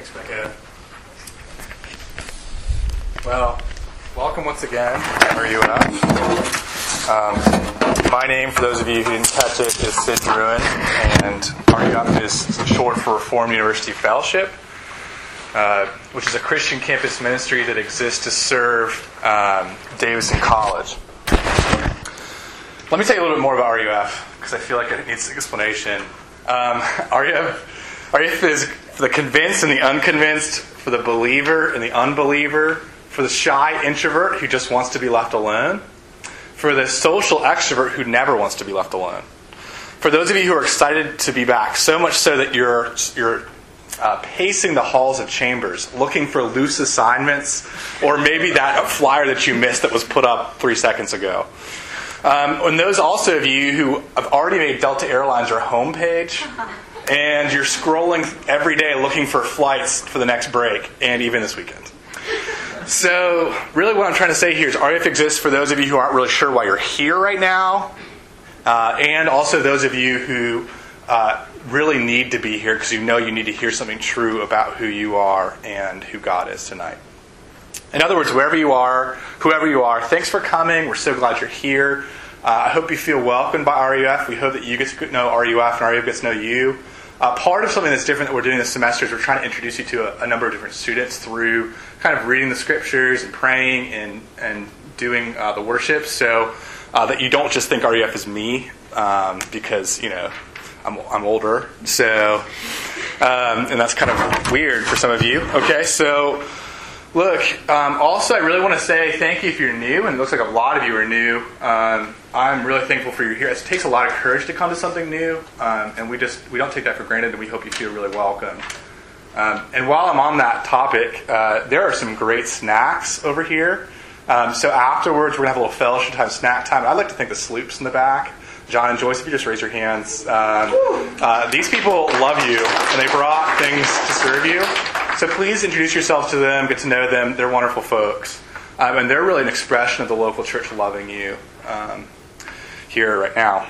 Thanks, Becca. Well, welcome once again. How are you? Um, my name, for those of you who didn't catch it, is Sid Druin, and RUF is short for Reformed University Fellowship, uh, which is a Christian campus ministry that exists to serve um, Davidson College. Let me tell you a little bit more about RUF, because I feel like it needs explanation. Um, RUF, RUF is for the convinced and the unconvinced, for the believer and the unbeliever, for the shy introvert who just wants to be left alone, for the social extrovert who never wants to be left alone. For those of you who are excited to be back, so much so that you're, you're uh, pacing the halls of chambers looking for loose assignments, or maybe that flyer that you missed that was put up three seconds ago. Um, and those also of you who have already made Delta Airlines your homepage, and you're scrolling every day looking for flights for the next break, and even this weekend. So, really, what I'm trying to say here is RUF exists for those of you who aren't really sure why you're here right now, uh, and also those of you who uh, really need to be here because you know you need to hear something true about who you are and who God is tonight. In other words, wherever you are, whoever you are, thanks for coming. We're so glad you're here. Uh, I hope you feel welcomed by RUF. We hope that you get to know RUF and RUF gets to know you. Uh, part of something that's different that we're doing this semester is we're trying to introduce you to a, a, number of different students through kind of reading the scriptures and praying and, and doing uh, the worship so uh, that you don't just think RUF is me um, because, you know, I'm, I'm older. So, um, and that's kind of weird for some of you. Okay, so Look, um, also, I really want to say thank you if you're new, and it looks like a lot of you are new. Um, I'm really thankful for you here. It takes a lot of courage to come to something new, um, and we just we don't take that for granted, and we hope you feel really welcome. Um, and while I'm on that topic, uh, there are some great snacks over here. Um, so afterwards, we're gonna have a little fellowship time, snack time. I'd like to thank the Sloops in the back. John and Joyce, if you just raise your hands. Um, uh, these people love you, and they brought things to serve you. So please introduce yourself to them, get to know them. They're wonderful folks. Um, and they're really an expression of the local church loving you um, here right now.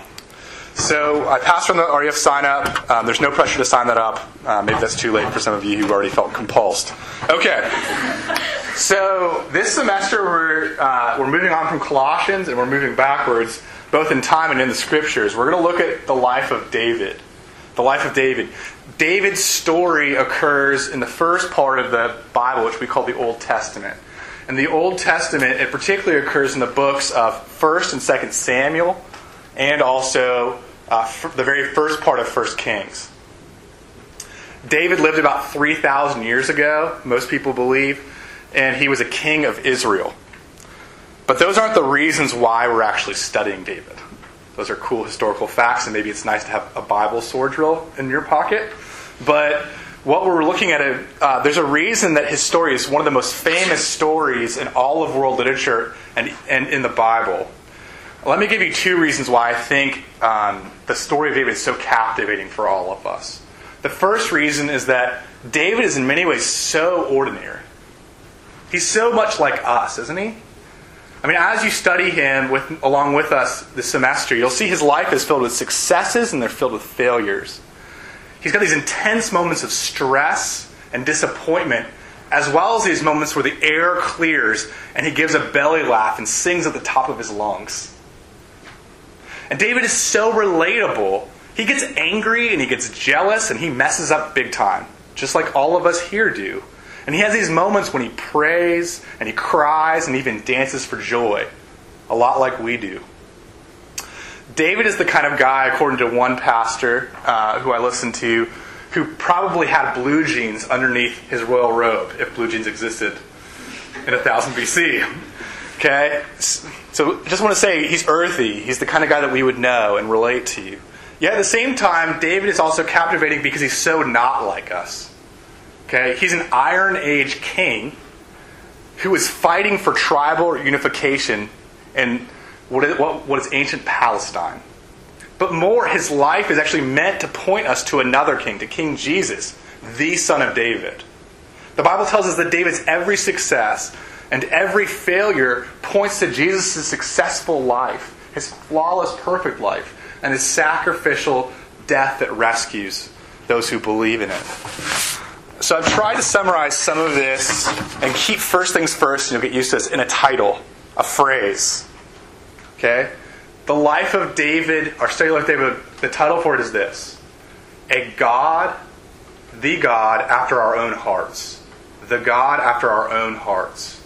So I passed from the REF sign up. Um, there's no pressure to sign that up. Uh, maybe that's too late for some of you who've already felt compulsed. Okay. So this semester we're, uh, we're moving on from Colossians and we're moving backwards both in time and in the scriptures. We're going to look at the life of David. The life of David. David's story occurs in the first part of the Bible, which we call the Old Testament. In the Old Testament, it particularly occurs in the books of 1st and 2nd Samuel, and also uh, the very first part of 1st Kings. David lived about 3,000 years ago, most people believe, and he was a king of Israel. But those aren't the reasons why we're actually studying David. Those are cool historical facts, and maybe it's nice to have a Bible sword drill in your pocket. But what we're looking at, uh, there's a reason that his story is one of the most famous stories in all of world literature and, and in the Bible. Let me give you two reasons why I think um, the story of David is so captivating for all of us. The first reason is that David is in many ways so ordinary. He's so much like us, isn't he? I mean, as you study him with, along with us this semester, you'll see his life is filled with successes and they're filled with failures. He's got these intense moments of stress and disappointment, as well as these moments where the air clears and he gives a belly laugh and sings at the top of his lungs. And David is so relatable. He gets angry and he gets jealous and he messes up big time, just like all of us here do. And he has these moments when he prays and he cries and even dances for joy, a lot like we do. David is the kind of guy, according to one pastor uh, who I listened to, who probably had blue jeans underneath his royal robe, if blue jeans existed in 1000 BC. Okay? So just want to say he's earthy. He's the kind of guy that we would know and relate to. Yet at the same time, David is also captivating because he's so not like us. Okay, he's an Iron Age king who is fighting for tribal unification in what is, what, what is ancient Palestine. But more, his life is actually meant to point us to another king, to King Jesus, the son of David. The Bible tells us that David's every success and every failure points to Jesus' successful life, his flawless, perfect life, and his sacrificial death that rescues those who believe in it. So I've tried to summarize some of this and keep first things first, and you'll get used to this, in a title, a phrase. Okay? The life of David, our study of David, the title for it is this A God, the God after our own hearts. The God after our own hearts.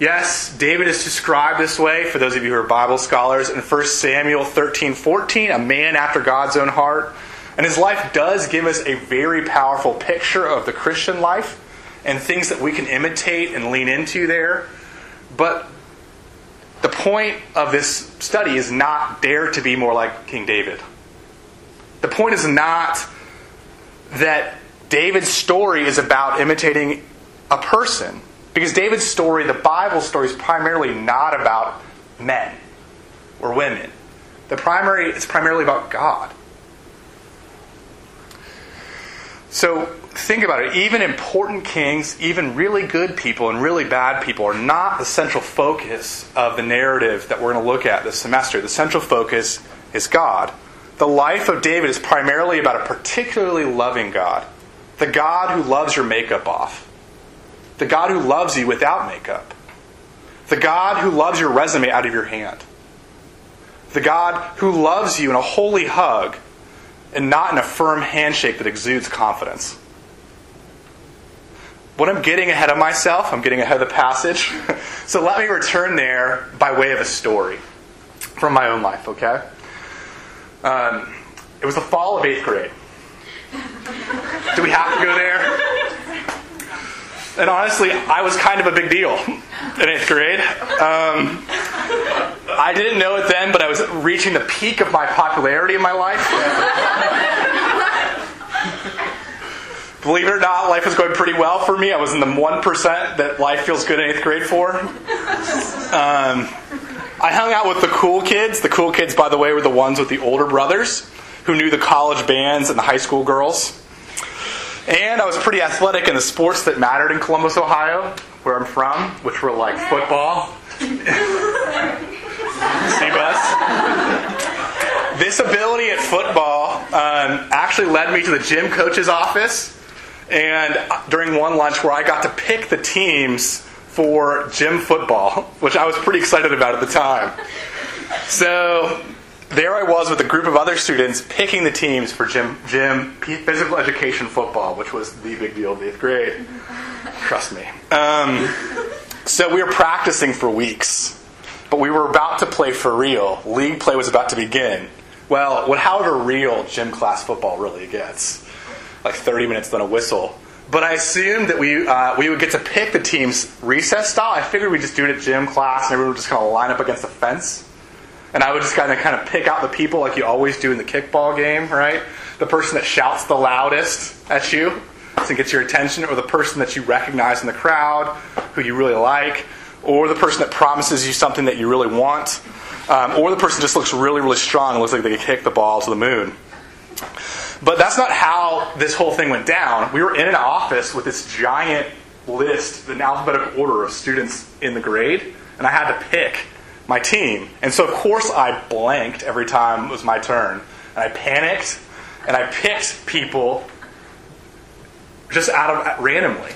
Yes, David is described this way, for those of you who are Bible scholars, in 1 Samuel 13 14, a man after God's own heart. And his life does give us a very powerful picture of the Christian life and things that we can imitate and lean into there. But the point of this study is not dare to be more like King David. The point is not that David's story is about imitating a person. Because David's story, the Bible story, is primarily not about men or women. The primary it's primarily about God. So think about it. Even important kings, even really good people and really bad people are not the central focus of the narrative that we're going to look at this semester. The central focus is God. The life of David is primarily about a particularly loving God. The God who loves your makeup off. The God who loves you without makeup. The God who loves your resume out of your hand. The God who loves you in a holy hug and not in a firm handshake that exudes confidence. What I'm getting ahead of myself, I'm getting ahead of the passage. so let me return there by way of a story from my own life, okay? Um, it was the fall of eighth grade. Do we have to go there? And honestly, I was kind of a big deal in eighth grade. Um, I didn't know it then, but I was reaching the peak of my popularity in my life. Believe it or not, life was going pretty well for me. I was in the 1% that life feels good in eighth grade for. Um, I hung out with the cool kids. The cool kids, by the way, were the ones with the older brothers who knew the college bands and the high school girls. And I was pretty athletic in the sports that mattered in Columbus, Ohio, where I'm from, which were like football, See bus. This ability at football um, actually led me to the gym coach's office, and during one lunch where I got to pick the teams for gym football, which I was pretty excited about at the time. So there I was with a group of other students picking the teams for gym, gym physical education football, which was the big deal in eighth grade. Trust me. Um, so we were practicing for weeks. But we were about to play for real. League play was about to begin. Well, what, however real gym class football really gets, like 30 minutes, then a whistle. But I assumed that we uh, we would get to pick the team's recess style. I figured we'd just do it at gym class, and everyone would just kind of line up against the fence. And I would just kind of kind of pick out the people like you always do in the kickball game, right? The person that shouts the loudest at you to get your attention, or the person that you recognize in the crowd, who you really like or the person that promises you something that you really want, um, or the person just looks really, really strong and looks like they could kick the ball to the moon. But that's not how this whole thing went down. We were in an office with this giant list, in alphabetical order of students in the grade, and I had to pick my team. And so, of course, I blanked every time it was my turn. And I panicked, and I picked people just out of randomly.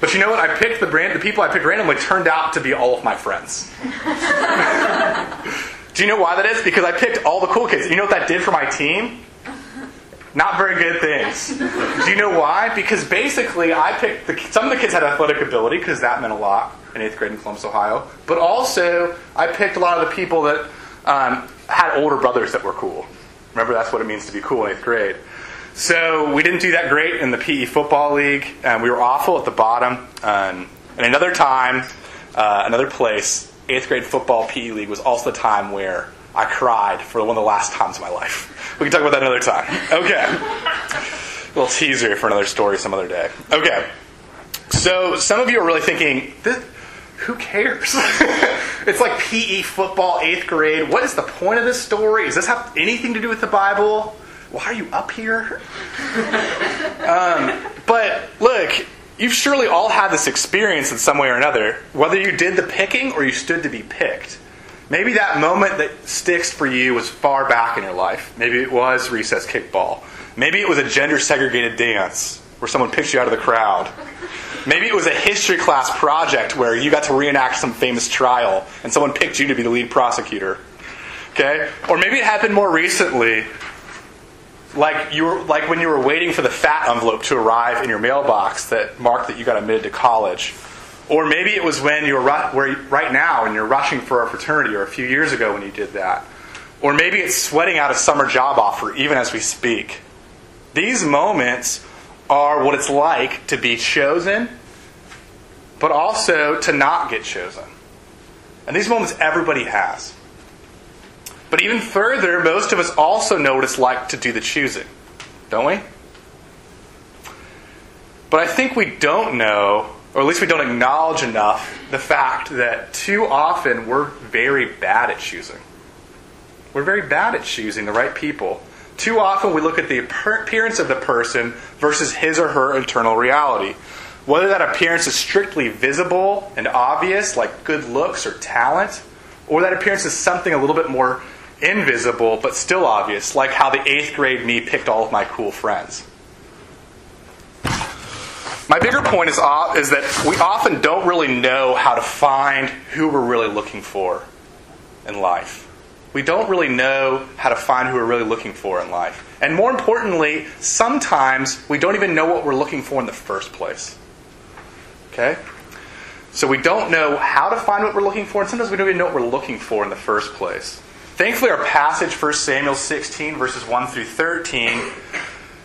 But you know what? I picked the brand. The people I picked randomly turned out to be all of my friends. Do you know why that is? Because I picked all the cool kids. You know what that did for my team? Not very good things. Do you know why? Because basically, I picked the, some of the kids had athletic ability because that meant a lot in eighth grade in Columbus, Ohio. But also, I picked a lot of the people that um, had older brothers that were cool. Remember, that's what it means to be cool in eighth grade. So we didn't do that great in the PE football league. Um, we were awful at the bottom. Um, and another time, uh, another place, eighth grade football PE league was also the time where I cried for one of the last times of my life. We can talk about that another time. Okay. A little teaser for another story some other day. Okay. So some of you are really thinking, who cares? it's like PE football, eighth grade. What is the point of this story? Does this have anything to do with the Bible? why are you up here? um, but look, you've surely all had this experience in some way or another, whether you did the picking or you stood to be picked. Maybe that moment that sticks for you was far back in your life. Maybe it was recess kickball. Maybe it was a gender segregated dance. where someone picked you out of the crowd. Maybe it was a history class project where you got to reenact some famous trial and someone picked you to be the lead prosecutor. Okay? Or maybe it happened more recently, like you were like when you were waiting for the fat envelope to arrive in your mailbox that marked that you got admitted to college. Or maybe it was when you were where, right now and you're rushing for a fraternity, or a few years ago when you did that. Or maybe it's sweating out a summer job offer, even as we speak. These moments are what it's like to be chosen, but also to not get chosen. And these moments everybody has. But even further, most of us also know what it's like to do the choosing, don't we? But I think we don't know, or at least we don't acknowledge enough, the fact that too often we're very bad at choosing. We're very bad at choosing the right people. Too often we look at the appearance of the person versus his or her internal reality. Whether that appearance is strictly visible and obvious, like good looks or talent, or that appearance is something a little bit more invisible but still obvious, like how the eighth grade me picked all of my cool friends. My bigger point is, is that we often don't really know how to find who we're really looking for in life. We don't really know how to find who we're really looking for in life. And more importantly, sometimes we don't even know what we're looking for in the first place. Okay? So we don't know how to find what we're looking for, and sometimes we don't even know what we're looking for in the first place. Thankfully, our passage, 1 Samuel 16, verses 1 through 13,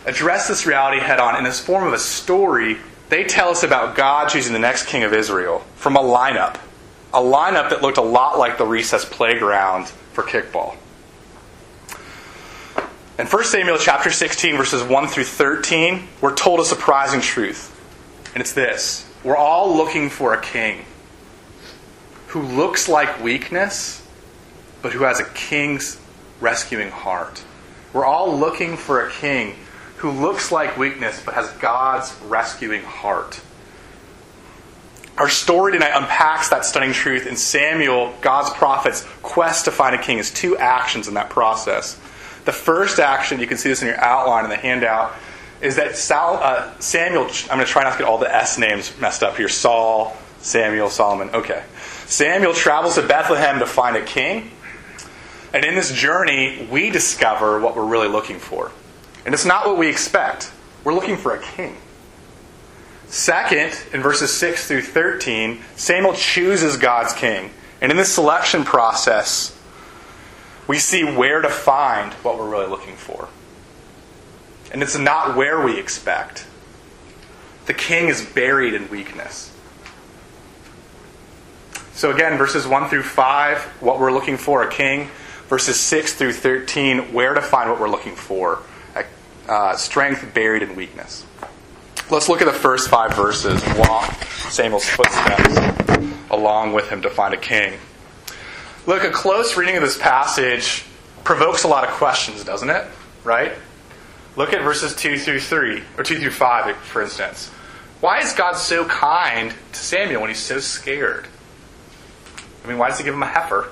address this reality head on in this form of a story. They tell us about God choosing the next king of Israel from a lineup. A lineup that looked a lot like the recess playground for kickball. In 1 Samuel chapter 16, verses 1 through 13, we're told a surprising truth. And it's this We're all looking for a king who looks like weakness but who has a king's rescuing heart. We're all looking for a king who looks like weakness but has God's rescuing heart. Our story tonight unpacks that stunning truth in Samuel, God's prophet's quest to find a king, is two actions in that process. The first action, you can see this in your outline in the handout, is that uh, Samuel, I'm going to try not to get all the S names messed up here Saul, Samuel, Solomon. Okay. Samuel travels to Bethlehem to find a king. And in this journey, we discover what we're really looking for. And it's not what we expect. We're looking for a king. Second, in verses 6 through 13, Samuel chooses God's king. And in this selection process, we see where to find what we're really looking for. And it's not where we expect. The king is buried in weakness. So, again, verses 1 through 5, what we're looking for, a king verses 6 through 13, where to find what we're looking for uh, strength buried in weakness. Let's look at the first five verses and walk Samuel's footsteps along with him to find a king. Look, a close reading of this passage provokes a lot of questions, doesn't it? Right? Look at verses 2 through 3, or 2 through 5, for instance. Why is God so kind to Samuel when he's so scared? I mean, why does he give him a heifer?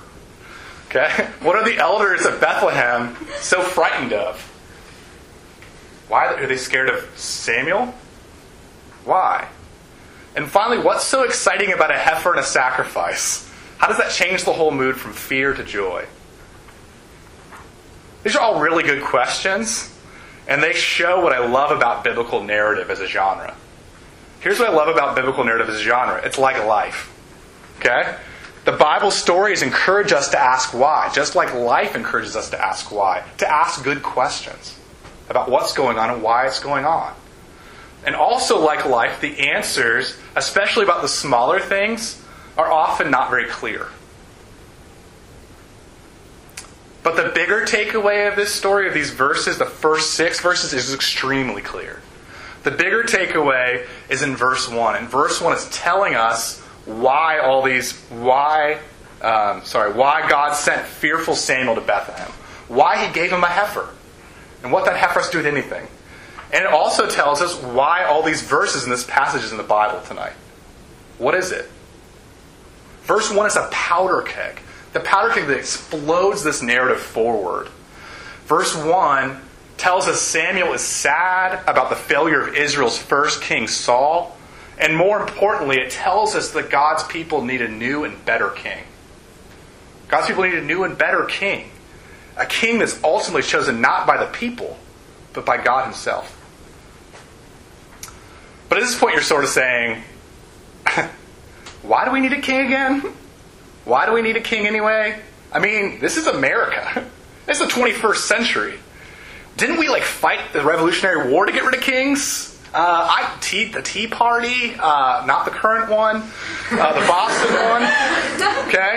Okay? What are the elders of Bethlehem so frightened of? Why are they scared of Samuel? Why? And finally, what's so exciting about a heifer and a sacrifice? How does that change the whole mood from fear to joy? These are all really good questions, and they show what I love about biblical narrative as a genre. Here's what I love about biblical narrative as a genre it's like life. Okay? The Bible stories encourage us to ask why, just like life encourages us to ask why, to ask good questions about what's going on and why it's going on. And also, like life, the answers, especially about the smaller things, are often not very clear. But the bigger takeaway of this story, of these verses, the first six verses, is extremely clear. The bigger takeaway is in verse 1. And verse 1 is telling us why all these, why, um, sorry, why God sent fearful Samuel to Bethlehem, why he gave him a heifer, and what that has to do with anything. And it also tells us why all these verses in this passage is in the Bible tonight. What is it? Verse 1 is a powder keg. The powder keg that explodes this narrative forward. Verse 1 tells us Samuel is sad about the failure of Israel's first king, Saul. And more importantly, it tells us that God's people need a new and better king. God's people need a new and better king. A king that's ultimately chosen not by the people, but by God Himself. But at this point, you're sort of saying, why do we need a king again? Why do we need a king anyway? I mean, this is America. It's the 21st century. Didn't we like fight the Revolutionary War to get rid of kings? Uh, I tea, the Tea Party, uh, not the current one, uh, the Boston one. Okay,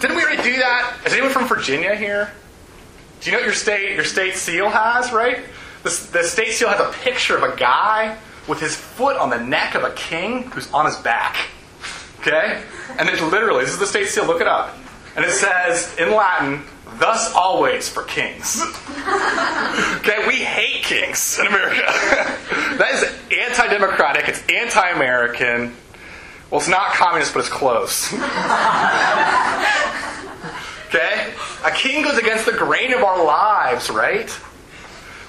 didn't we already do that? Is anyone from Virginia here? Do you know what your state your state seal has? Right, the, the state seal has a picture of a guy with his foot on the neck of a king who's on his back. Okay, and it literally this is the state seal. Look it up, and it says in Latin, thus always for kings. okay, we hate kings in America. that is anti democratic, it's anti American. Well, it's not communist, but it's close. okay? A king goes against the grain of our lives, right?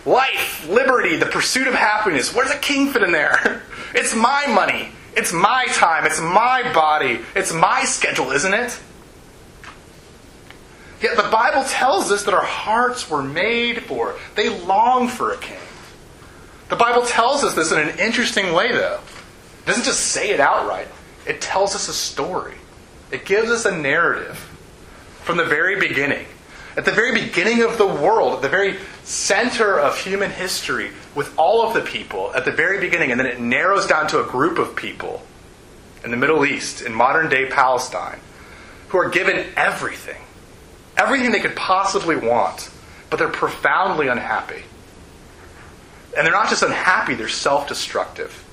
Life, liberty, the pursuit of happiness. Where does a king fit in there? It's my money. It's my time. It's my body. It's my schedule, isn't it? Yet the Bible tells us that our hearts were made for, they long for a king. The Bible tells us this in an interesting way, though. It doesn't just say it outright, it tells us a story. It gives us a narrative from the very beginning. At the very beginning of the world, at the very center of human history, with all of the people at the very beginning, and then it narrows down to a group of people in the Middle East, in modern day Palestine, who are given everything everything they could possibly want, but they're profoundly unhappy. And they're not just unhappy, they're self destructive.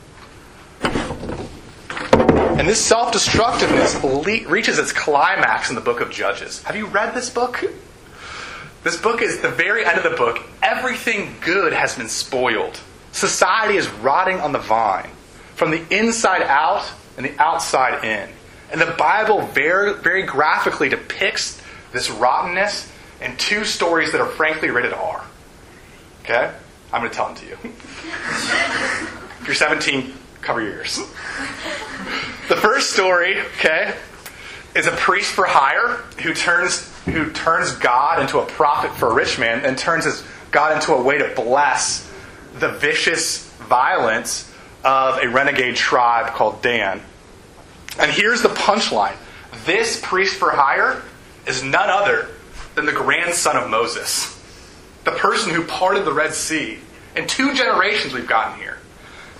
And this self destructiveness reaches its climax in the book of Judges. Have you read this book? This book is the very end of the book. Everything good has been spoiled. Society is rotting on the vine, from the inside out and the outside in. And the Bible very, very graphically depicts this rottenness in two stories that are frankly rated R. Okay? I'm going to tell them to you. if you're 17, cover your ears. The first story, okay, is a priest for hire who turns who turns God into a prophet for a rich man and turns his God into a way to bless the vicious violence of a renegade tribe called Dan. And here's the punchline. This priest for hire is none other than the grandson of Moses, the person who parted the Red Sea. In two generations, we've gotten here.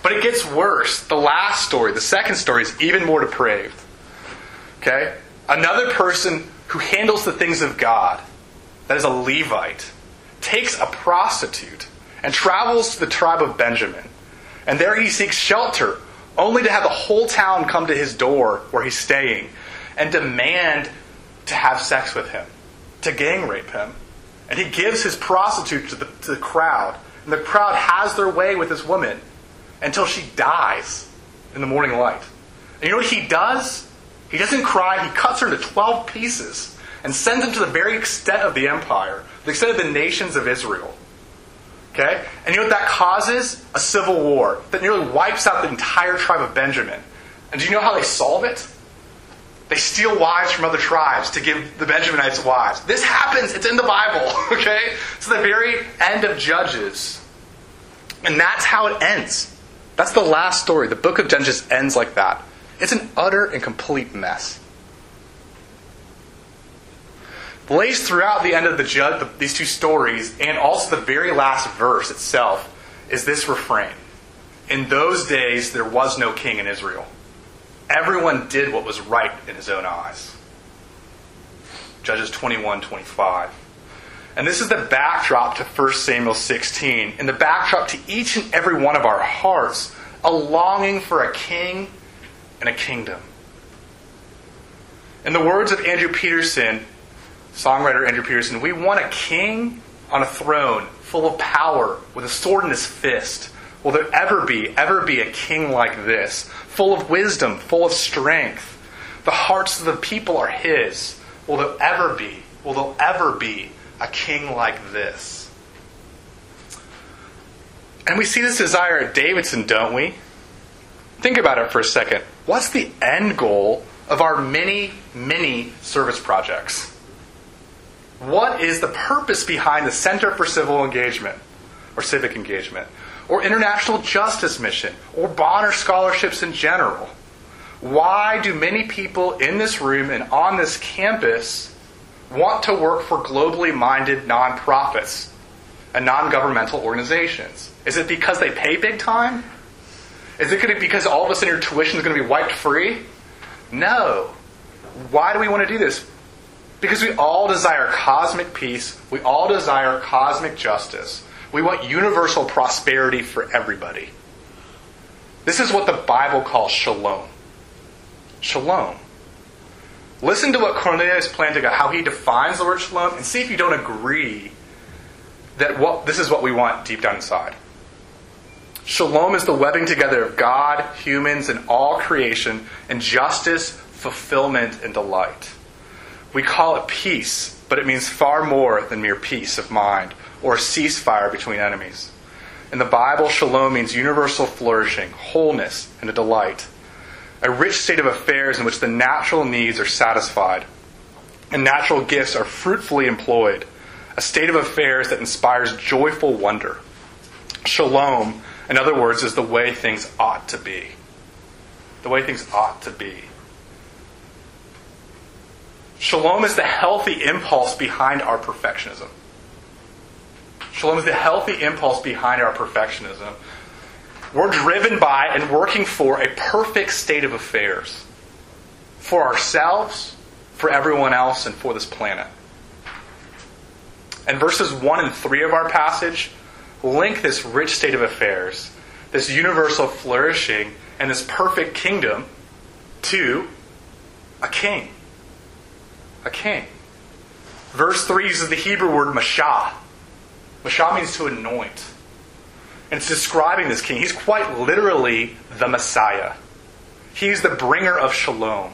But it gets worse. The last story, the second story, is even more depraved. Okay? Another person who handles the things of God, that is a Levite, takes a prostitute and travels to the tribe of Benjamin. And there he seeks shelter, only to have the whole town come to his door where he's staying and demand to have sex with him, to gang rape him. And he gives his prostitute to the, to the crowd. And the crowd has their way with this woman until she dies in the morning light. And you know what he does? He doesn't cry, he cuts her into 12 pieces and sends them to the very extent of the empire, the extent of the nations of Israel. Okay? And you know what that causes? A civil war that nearly wipes out the entire tribe of Benjamin. And do you know how they solve it? They steal wives from other tribes to give the Benjaminites wives. This happens, it's in the Bible, okay? It's the very end of Judges. And that's how it ends. That's the last story. The book of Judges ends like that. It's an utter and complete mess. Blazed throughout the end of the judge, these two stories, and also the very last verse itself, is this refrain In those days, there was no king in Israel. Everyone did what was right in his own eyes. Judges 21 25. And this is the backdrop to 1 Samuel 16, and the backdrop to each and every one of our hearts a longing for a king and a kingdom. In the words of Andrew Peterson, songwriter Andrew Peterson, we want a king on a throne full of power with a sword in his fist. Will there ever be, ever be a king like this? full of wisdom, full of strength. The hearts of the people are His. Will there ever be, will there ever be a king like this? And we see this desire at Davidson, don't we? Think about it for a second. What's the end goal of our many, many service projects? What is the purpose behind the Center for Civil Engagement or Civic Engagement or International Justice Mission or Bonner Scholarships in general? Why do many people in this room and on this campus want to work for globally minded nonprofits and non governmental organizations? Is it because they pay big time? Is it because all of a sudden your tuition is going to be wiped free? No. Why do we want to do this? Because we all desire cosmic peace. We all desire cosmic justice. We want universal prosperity for everybody. This is what the Bible calls shalom. Shalom. Listen to what Cornelius Plantinga, how he defines the word shalom, and see if you don't agree that what, this is what we want deep down inside. Shalom is the webbing together of God, humans, and all creation and justice, fulfillment, and delight. We call it peace, but it means far more than mere peace of mind or a ceasefire between enemies. In the Bible, shalom means universal flourishing, wholeness, and a delight. A rich state of affairs in which the natural needs are satisfied and natural gifts are fruitfully employed. A state of affairs that inspires joyful wonder. Shalom in other words, is the way things ought to be. The way things ought to be. Shalom is the healthy impulse behind our perfectionism. Shalom is the healthy impulse behind our perfectionism. We're driven by and working for a perfect state of affairs for ourselves, for everyone else, and for this planet. And verses 1 and 3 of our passage link this rich state of affairs, this universal flourishing, and this perfect kingdom to a king. A king. Verse 3 uses the Hebrew word mashah. Mashah means to anoint. And it's describing this king. He's quite literally the Messiah. He's the bringer of shalom.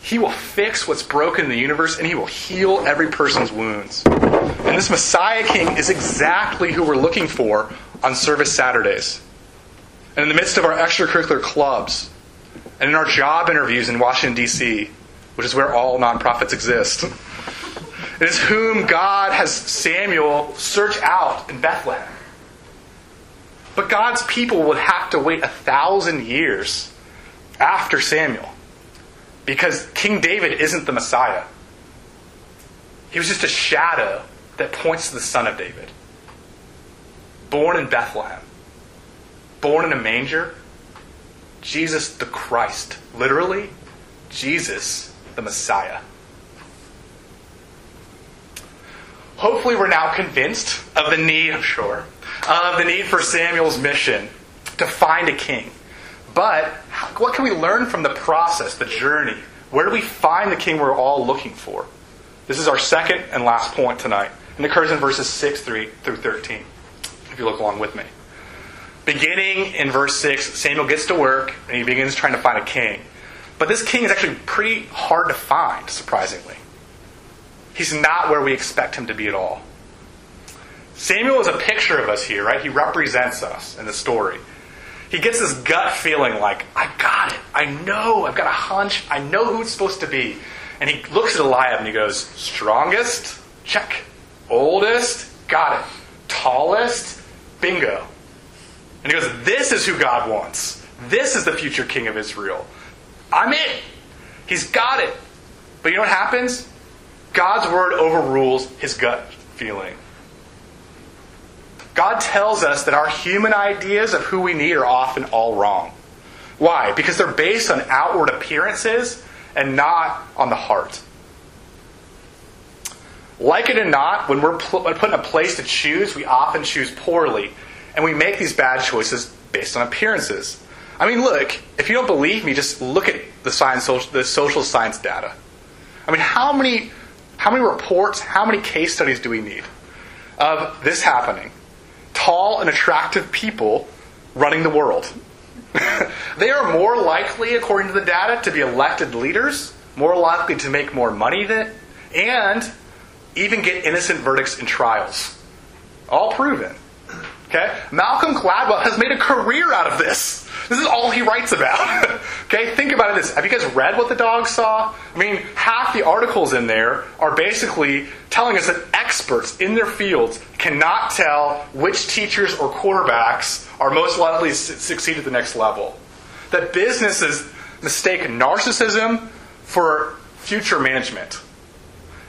He will fix what's broken in the universe and he will heal every person's wounds. And this Messiah King is exactly who we're looking for on service Saturdays. And in the midst of our extracurricular clubs, and in our job interviews in Washington, D.C., which is where all nonprofits exist, it is whom God has Samuel search out in Bethlehem. But God's people would have to wait a thousand years after Samuel because King David isn't the Messiah. He was just a shadow that points to the Son of David. Born in Bethlehem, born in a manger, Jesus the Christ. Literally, Jesus the Messiah. Hopefully, we're now convinced of the need, I'm sure, of the need for Samuel's mission to find a king. But what can we learn from the process, the journey? Where do we find the king we're all looking for? This is our second and last point tonight. And it occurs in verses 6 through 13, if you look along with me. Beginning in verse 6, Samuel gets to work and he begins trying to find a king. But this king is actually pretty hard to find, surprisingly. He's not where we expect him to be at all. Samuel is a picture of us here, right? He represents us in the story he gets this gut feeling like, I got it. I know. I've got a hunch. I know who it's supposed to be. And he looks at Eliab and he goes, Strongest? Check. Oldest? Got it. Tallest? Bingo. And he goes, This is who God wants. This is the future king of Israel. I'm it. He's got it. But you know what happens? God's word overrules his gut feeling. God tells us that our human ideas of who we need are often all wrong. Why? Because they're based on outward appearances and not on the heart. Like it or not, when we're put in a place to choose, we often choose poorly. And we make these bad choices based on appearances. I mean, look, if you don't believe me, just look at the, science, the social science data. I mean, how many, how many reports, how many case studies do we need of this happening? Tall and attractive people running the world. they are more likely, according to the data, to be elected leaders, more likely to make more money than, and even get innocent verdicts in trials. All proven. Okay? Malcolm Gladwell has made a career out of this. This is all he writes about. okay? Think about it this. Have you guys read what the dog saw? I mean, half the articles in there are basically telling us that experts in their fields cannot tell which teachers or quarterbacks are most likely to succeed at the next level. That businesses mistake narcissism for future management.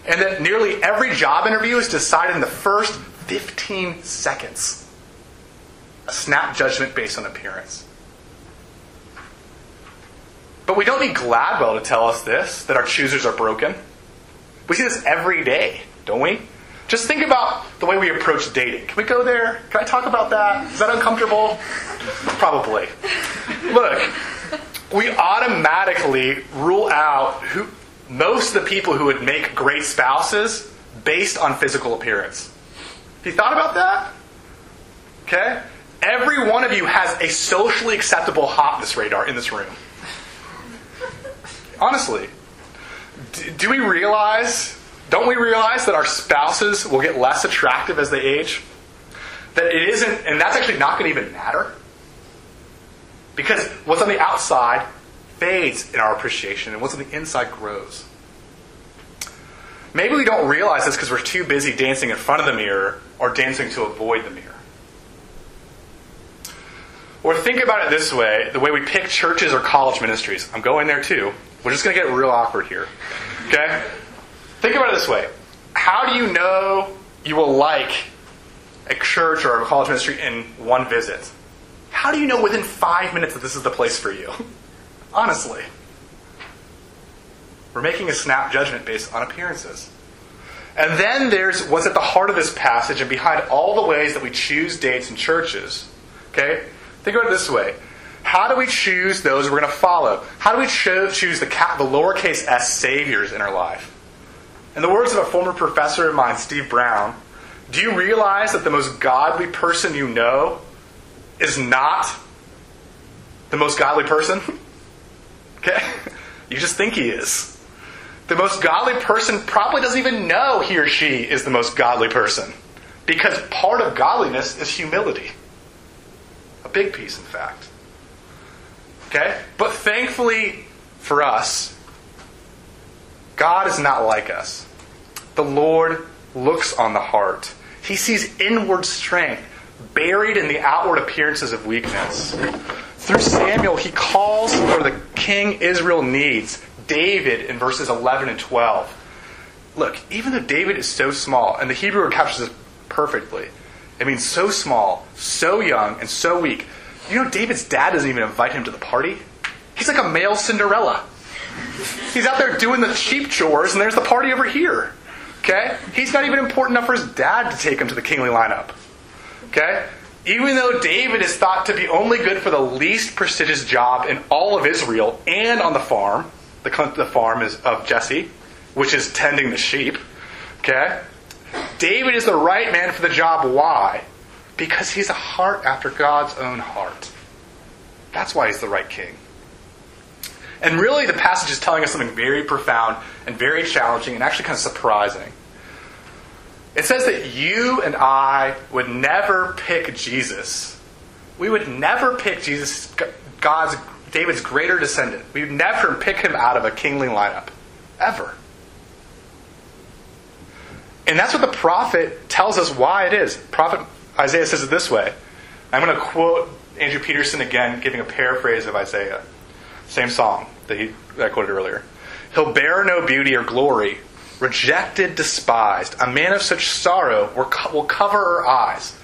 And that nearly every job interview is decided in the first 15 seconds. A snap judgment based on appearance. But we don't need Gladwell to tell us this, that our choosers are broken. We see this every day, don't we? Just think about the way we approach dating. Can we go there? Can I talk about that? Is that uncomfortable? Probably. Look, we automatically rule out who, most of the people who would make great spouses based on physical appearance. Have you thought about that? Okay? Every one of you has a socially acceptable hotness radar in this room. Honestly. Do we realize, don't we realize that our spouses will get less attractive as they age? That it isn't, and that's actually not going to even matter? Because what's on the outside fades in our appreciation, and what's on the inside grows. Maybe we don't realize this because we're too busy dancing in front of the mirror or dancing to avoid the mirror. Or think about it this way the way we pick churches or college ministries. I'm going there too. We're just going to get real awkward here. Okay? Think about it this way How do you know you will like a church or a college ministry in one visit? How do you know within five minutes that this is the place for you? Honestly. We're making a snap judgment based on appearances. And then there's what's at the heart of this passage and behind all the ways that we choose dates and churches. Okay? Think about it this way. How do we choose those we're going to follow? How do we cho- choose the, cap- the lowercase s saviors in our life? In the words of a former professor of mine, Steve Brown, do you realize that the most godly person you know is not the most godly person? okay? You just think he is. The most godly person probably doesn't even know he or she is the most godly person. Because part of godliness is humility. A big piece, in fact. Okay? But thankfully for us, God is not like us. The Lord looks on the heart. He sees inward strength buried in the outward appearances of weakness. Through Samuel, he calls for the king Israel needs David in verses 11 and 12. Look, even though David is so small, and the Hebrew word captures this perfectly, I mean, so small, so young, and so weak. You know, David's dad doesn't even invite him to the party. He's like a male Cinderella. He's out there doing the sheep chores, and there's the party over here. Okay? He's not even important enough for his dad to take him to the kingly lineup. Okay? Even though David is thought to be only good for the least prestigious job in all of Israel and on the farm, the, the farm is of Jesse, which is tending the sheep. Okay? David is the right man for the job. Why? Because he's a heart after God's own heart. That's why he's the right king. And really, the passage is telling us something very profound and very challenging and actually kind of surprising. It says that you and I would never pick Jesus. We would never pick Jesus, God's David's greater descendant. We would never pick him out of a kingly lineup. Ever. And that's what the prophet tells us why it is. Prophet Isaiah says it this way. I'm going to quote Andrew Peterson again, giving a paraphrase of Isaiah. Same song that, he, that I quoted earlier. He'll bear no beauty or glory, rejected, despised. A man of such sorrow will cover our eyes.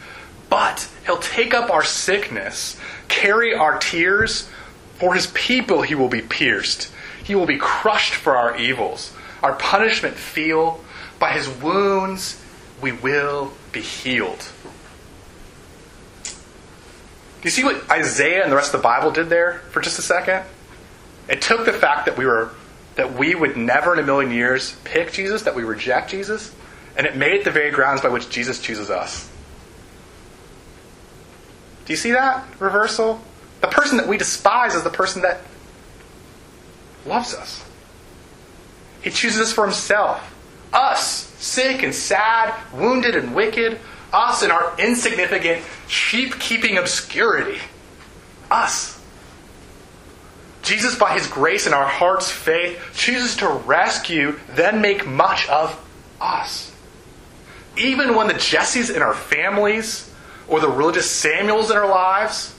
But he'll take up our sickness, carry our tears, for his people he will be pierced. He will be crushed for our evils. Our punishment feel. By his wounds we will be healed. Do you see what Isaiah and the rest of the Bible did there for just a second? It took the fact that we were that we would never in a million years pick Jesus, that we reject Jesus, and it made it the very grounds by which Jesus chooses us. Do you see that reversal? The person that we despise is the person that loves us. He chooses us for himself. Us, sick and sad, wounded and wicked, Us in our insignificant, sheep keeping obscurity. Us. Jesus, by his grace and our heart's faith, chooses to rescue, then make much of us. Even when the Jessies in our families or the religious Samuels in our lives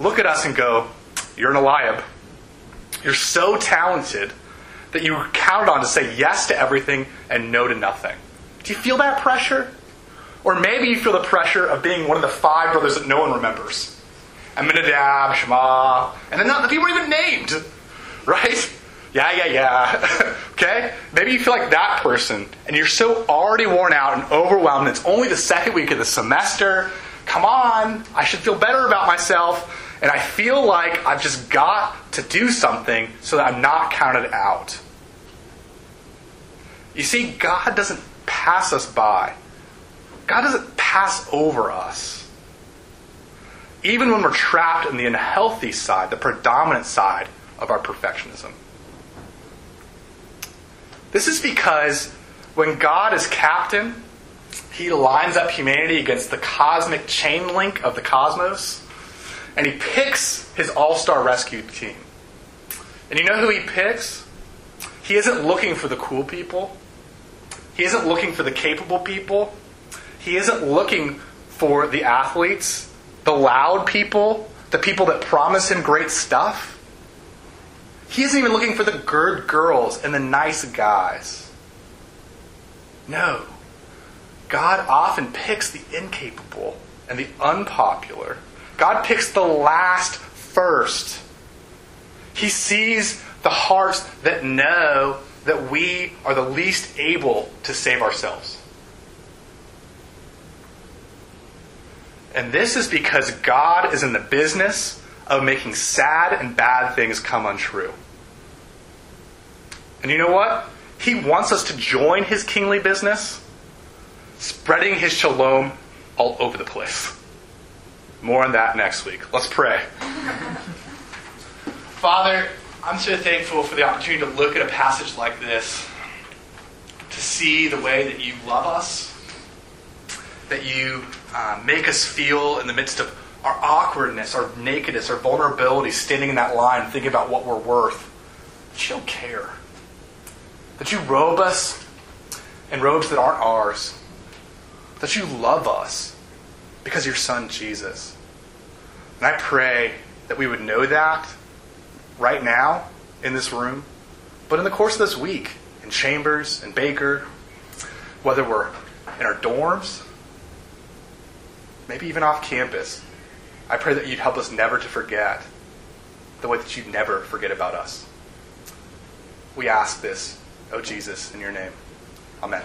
look at us and go, You're an Eliab. You're so talented that you count on to say yes to everything and no to nothing. Do you feel that pressure? Or maybe you feel the pressure of being one of the five brothers that no one remembers. Abinadab, Shammah, and then not the people are even named. Right? Yeah, yeah, yeah. okay? Maybe you feel like that person and you're so already worn out and overwhelmed. It's only the second week of the semester. Come on, I should feel better about myself. And I feel like I've just got to do something so that I'm not counted out. You see, God doesn't pass us by, God doesn't pass over us. Even when we're trapped in the unhealthy side, the predominant side of our perfectionism. This is because when God is captain, he lines up humanity against the cosmic chain link of the cosmos, and he picks his all star rescue team. And you know who he picks? He isn't looking for the cool people. He isn't looking for the capable people. He isn't looking for the athletes, the loud people, the people that promise him great stuff. He isn't even looking for the good girls and the nice guys. No. God often picks the incapable and the unpopular. God picks the last first. He sees the hearts that know that we are the least able to save ourselves. And this is because God is in the business of making sad and bad things come untrue. And you know what? He wants us to join his kingly business, spreading his shalom all over the place. More on that next week. Let's pray. Father, I'm so thankful for the opportunity to look at a passage like this, to see the way that you love us, that you uh, make us feel in the midst of our awkwardness, our nakedness, our vulnerability, standing in that line, thinking about what we're worth, that you don't care. That you robe us in robes that aren't ours. That you love us because of your son, Jesus. And I pray that we would know that right now in this room, but in the course of this week, in Chambers, in Baker, whether we're in our dorms, maybe even off campus. I pray that you'd help us never to forget the way that you'd never forget about us. We ask this, O oh Jesus, in your name. Amen.